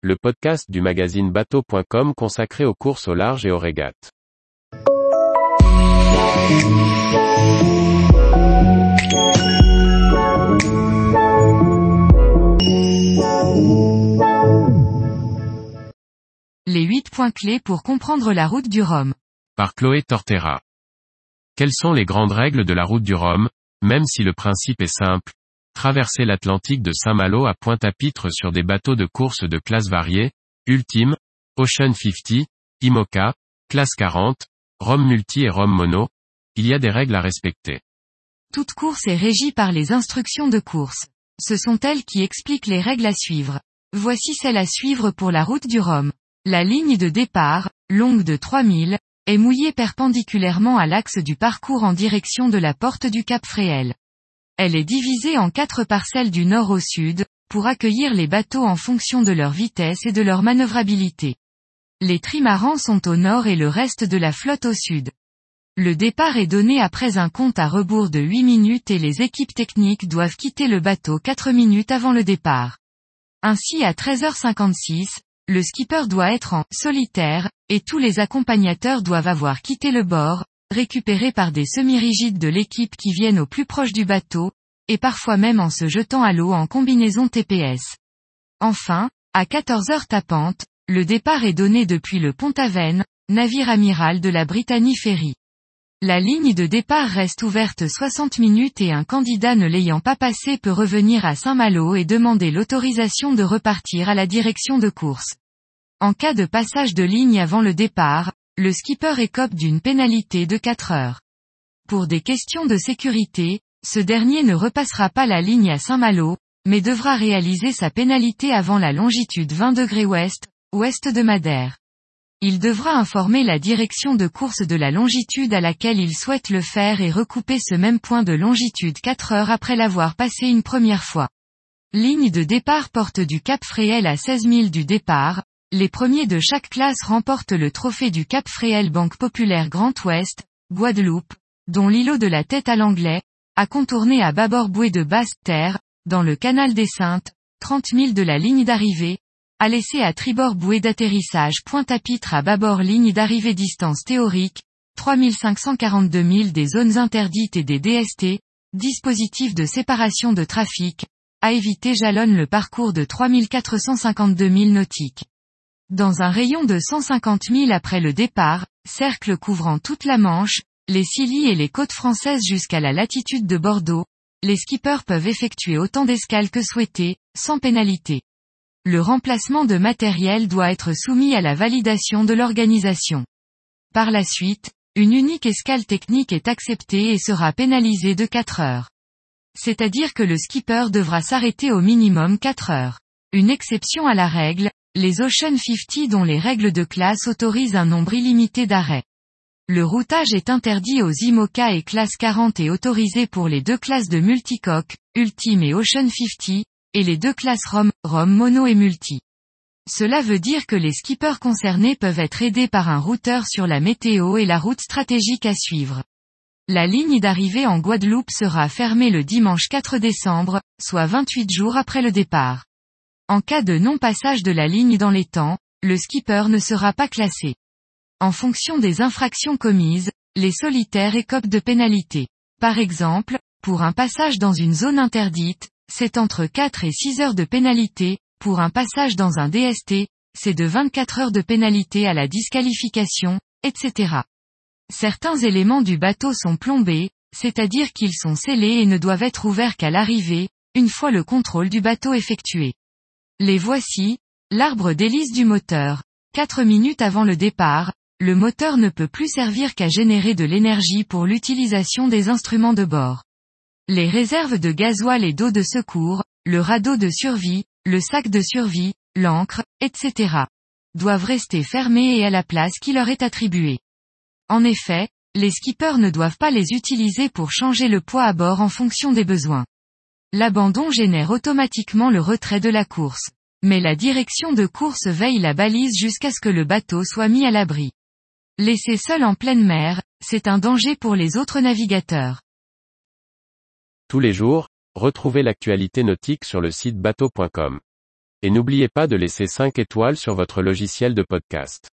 le podcast du magazine bateau.com consacré aux courses au large et aux régates. Les 8 points clés pour comprendre la route du Rhum. Par Chloé Tortera. Quelles sont les grandes règles de la route du Rhum, même si le principe est simple, traverser l'Atlantique de Saint-Malo à Pointe-à-Pitre sur des bateaux de course de classe variée, Ultime, Ocean 50, IMOCA, classe 40, Rome Multi et Rome Mono, il y a des règles à respecter. Toute course est régie par les instructions de course. Ce sont elles qui expliquent les règles à suivre. Voici celles à suivre pour la route du Rhum. La ligne de départ, longue de 3000, est mouillée perpendiculairement à l'axe du parcours en direction de la porte du Cap Fréhel. Elle est divisée en quatre parcelles du nord au sud, pour accueillir les bateaux en fonction de leur vitesse et de leur manœuvrabilité. Les trimarans sont au nord et le reste de la flotte au sud. Le départ est donné après un compte à rebours de 8 minutes et les équipes techniques doivent quitter le bateau 4 minutes avant le départ. Ainsi à 13h56, le skipper doit être en solitaire, et tous les accompagnateurs doivent avoir quitté le bord, récupérés par des semi-rigides de l'équipe qui viennent au plus proche du bateau, et parfois même en se jetant à l'eau en combinaison TPS. Enfin, à 14 heures tapantes, le départ est donné depuis le Pont-Aven, navire amiral de la Britannie Ferry. La ligne de départ reste ouverte 60 minutes et un candidat ne l'ayant pas passé peut revenir à Saint-Malo et demander l'autorisation de repartir à la direction de course. En cas de passage de ligne avant le départ, le skipper écope d'une pénalité de 4 heures. Pour des questions de sécurité, ce dernier ne repassera pas la ligne à Saint-Malo, mais devra réaliser sa pénalité avant la longitude 20 degrés ouest, ouest de Madère. Il devra informer la direction de course de la longitude à laquelle il souhaite le faire et recouper ce même point de longitude 4 heures après l'avoir passé une première fois. Ligne de départ porte du Cap Fréhel à 16 000 du départ, les premiers de chaque classe remportent le trophée du Cap Fréhel Banque Populaire Grand Ouest, Guadeloupe, dont l'îlot de la tête à l'anglais, a contourné à bâbord bouée de basse terre, dans le canal des Saintes, 30 000 de la ligne d'arrivée, a laissé à tribord bouée d'atterrissage Pointe-à-Pitre à bâbord ligne d'arrivée distance théorique, 3542 000 des zones interdites et des DST, dispositif de séparation de trafic, à éviter jalonne le parcours de 3452 000 nautiques. Dans un rayon de 150 000 après le départ, cercle couvrant toute la Manche, les Scilly et les côtes françaises jusqu'à la latitude de Bordeaux, les skippers peuvent effectuer autant d'escales que souhaité, sans pénalité. Le remplacement de matériel doit être soumis à la validation de l'organisation. Par la suite, une unique escale technique est acceptée et sera pénalisée de 4 heures. C'est-à-dire que le skipper devra s'arrêter au minimum 4 heures. Une exception à la règle, les Ocean 50 dont les règles de classe autorisent un nombre illimité d'arrêts. Le routage est interdit aux IMOCA et classe 40 et autorisé pour les deux classes de multicoque, Ultime et Ocean 50, et les deux classes ROM, ROM mono et multi. Cela veut dire que les skippers concernés peuvent être aidés par un routeur sur la météo et la route stratégique à suivre. La ligne d'arrivée en Guadeloupe sera fermée le dimanche 4 décembre, soit 28 jours après le départ. En cas de non-passage de la ligne dans les temps, le skipper ne sera pas classé. En fonction des infractions commises, les solitaires écopent de pénalités. Par exemple, pour un passage dans une zone interdite, c'est entre 4 et 6 heures de pénalité, pour un passage dans un DST, c'est de 24 heures de pénalité à la disqualification, etc. Certains éléments du bateau sont plombés, c'est-à-dire qu'ils sont scellés et ne doivent être ouverts qu'à l'arrivée, une fois le contrôle du bateau effectué. Les voici, l'arbre d'hélice du moteur. Quatre minutes avant le départ, le moteur ne peut plus servir qu'à générer de l'énergie pour l'utilisation des instruments de bord. Les réserves de gasoil et d'eau de secours, le radeau de survie, le sac de survie, l'encre, etc. doivent rester fermés et à la place qui leur est attribuée. En effet, les skippers ne doivent pas les utiliser pour changer le poids à bord en fonction des besoins. L'abandon génère automatiquement le retrait de la course. Mais la direction de course veille la balise jusqu'à ce que le bateau soit mis à l'abri. Laissé seul en pleine mer, c'est un danger pour les autres navigateurs. Tous les jours, retrouvez l'actualité nautique sur le site bateau.com. et n'oubliez pas de laisser 5 étoiles sur votre logiciel de podcast.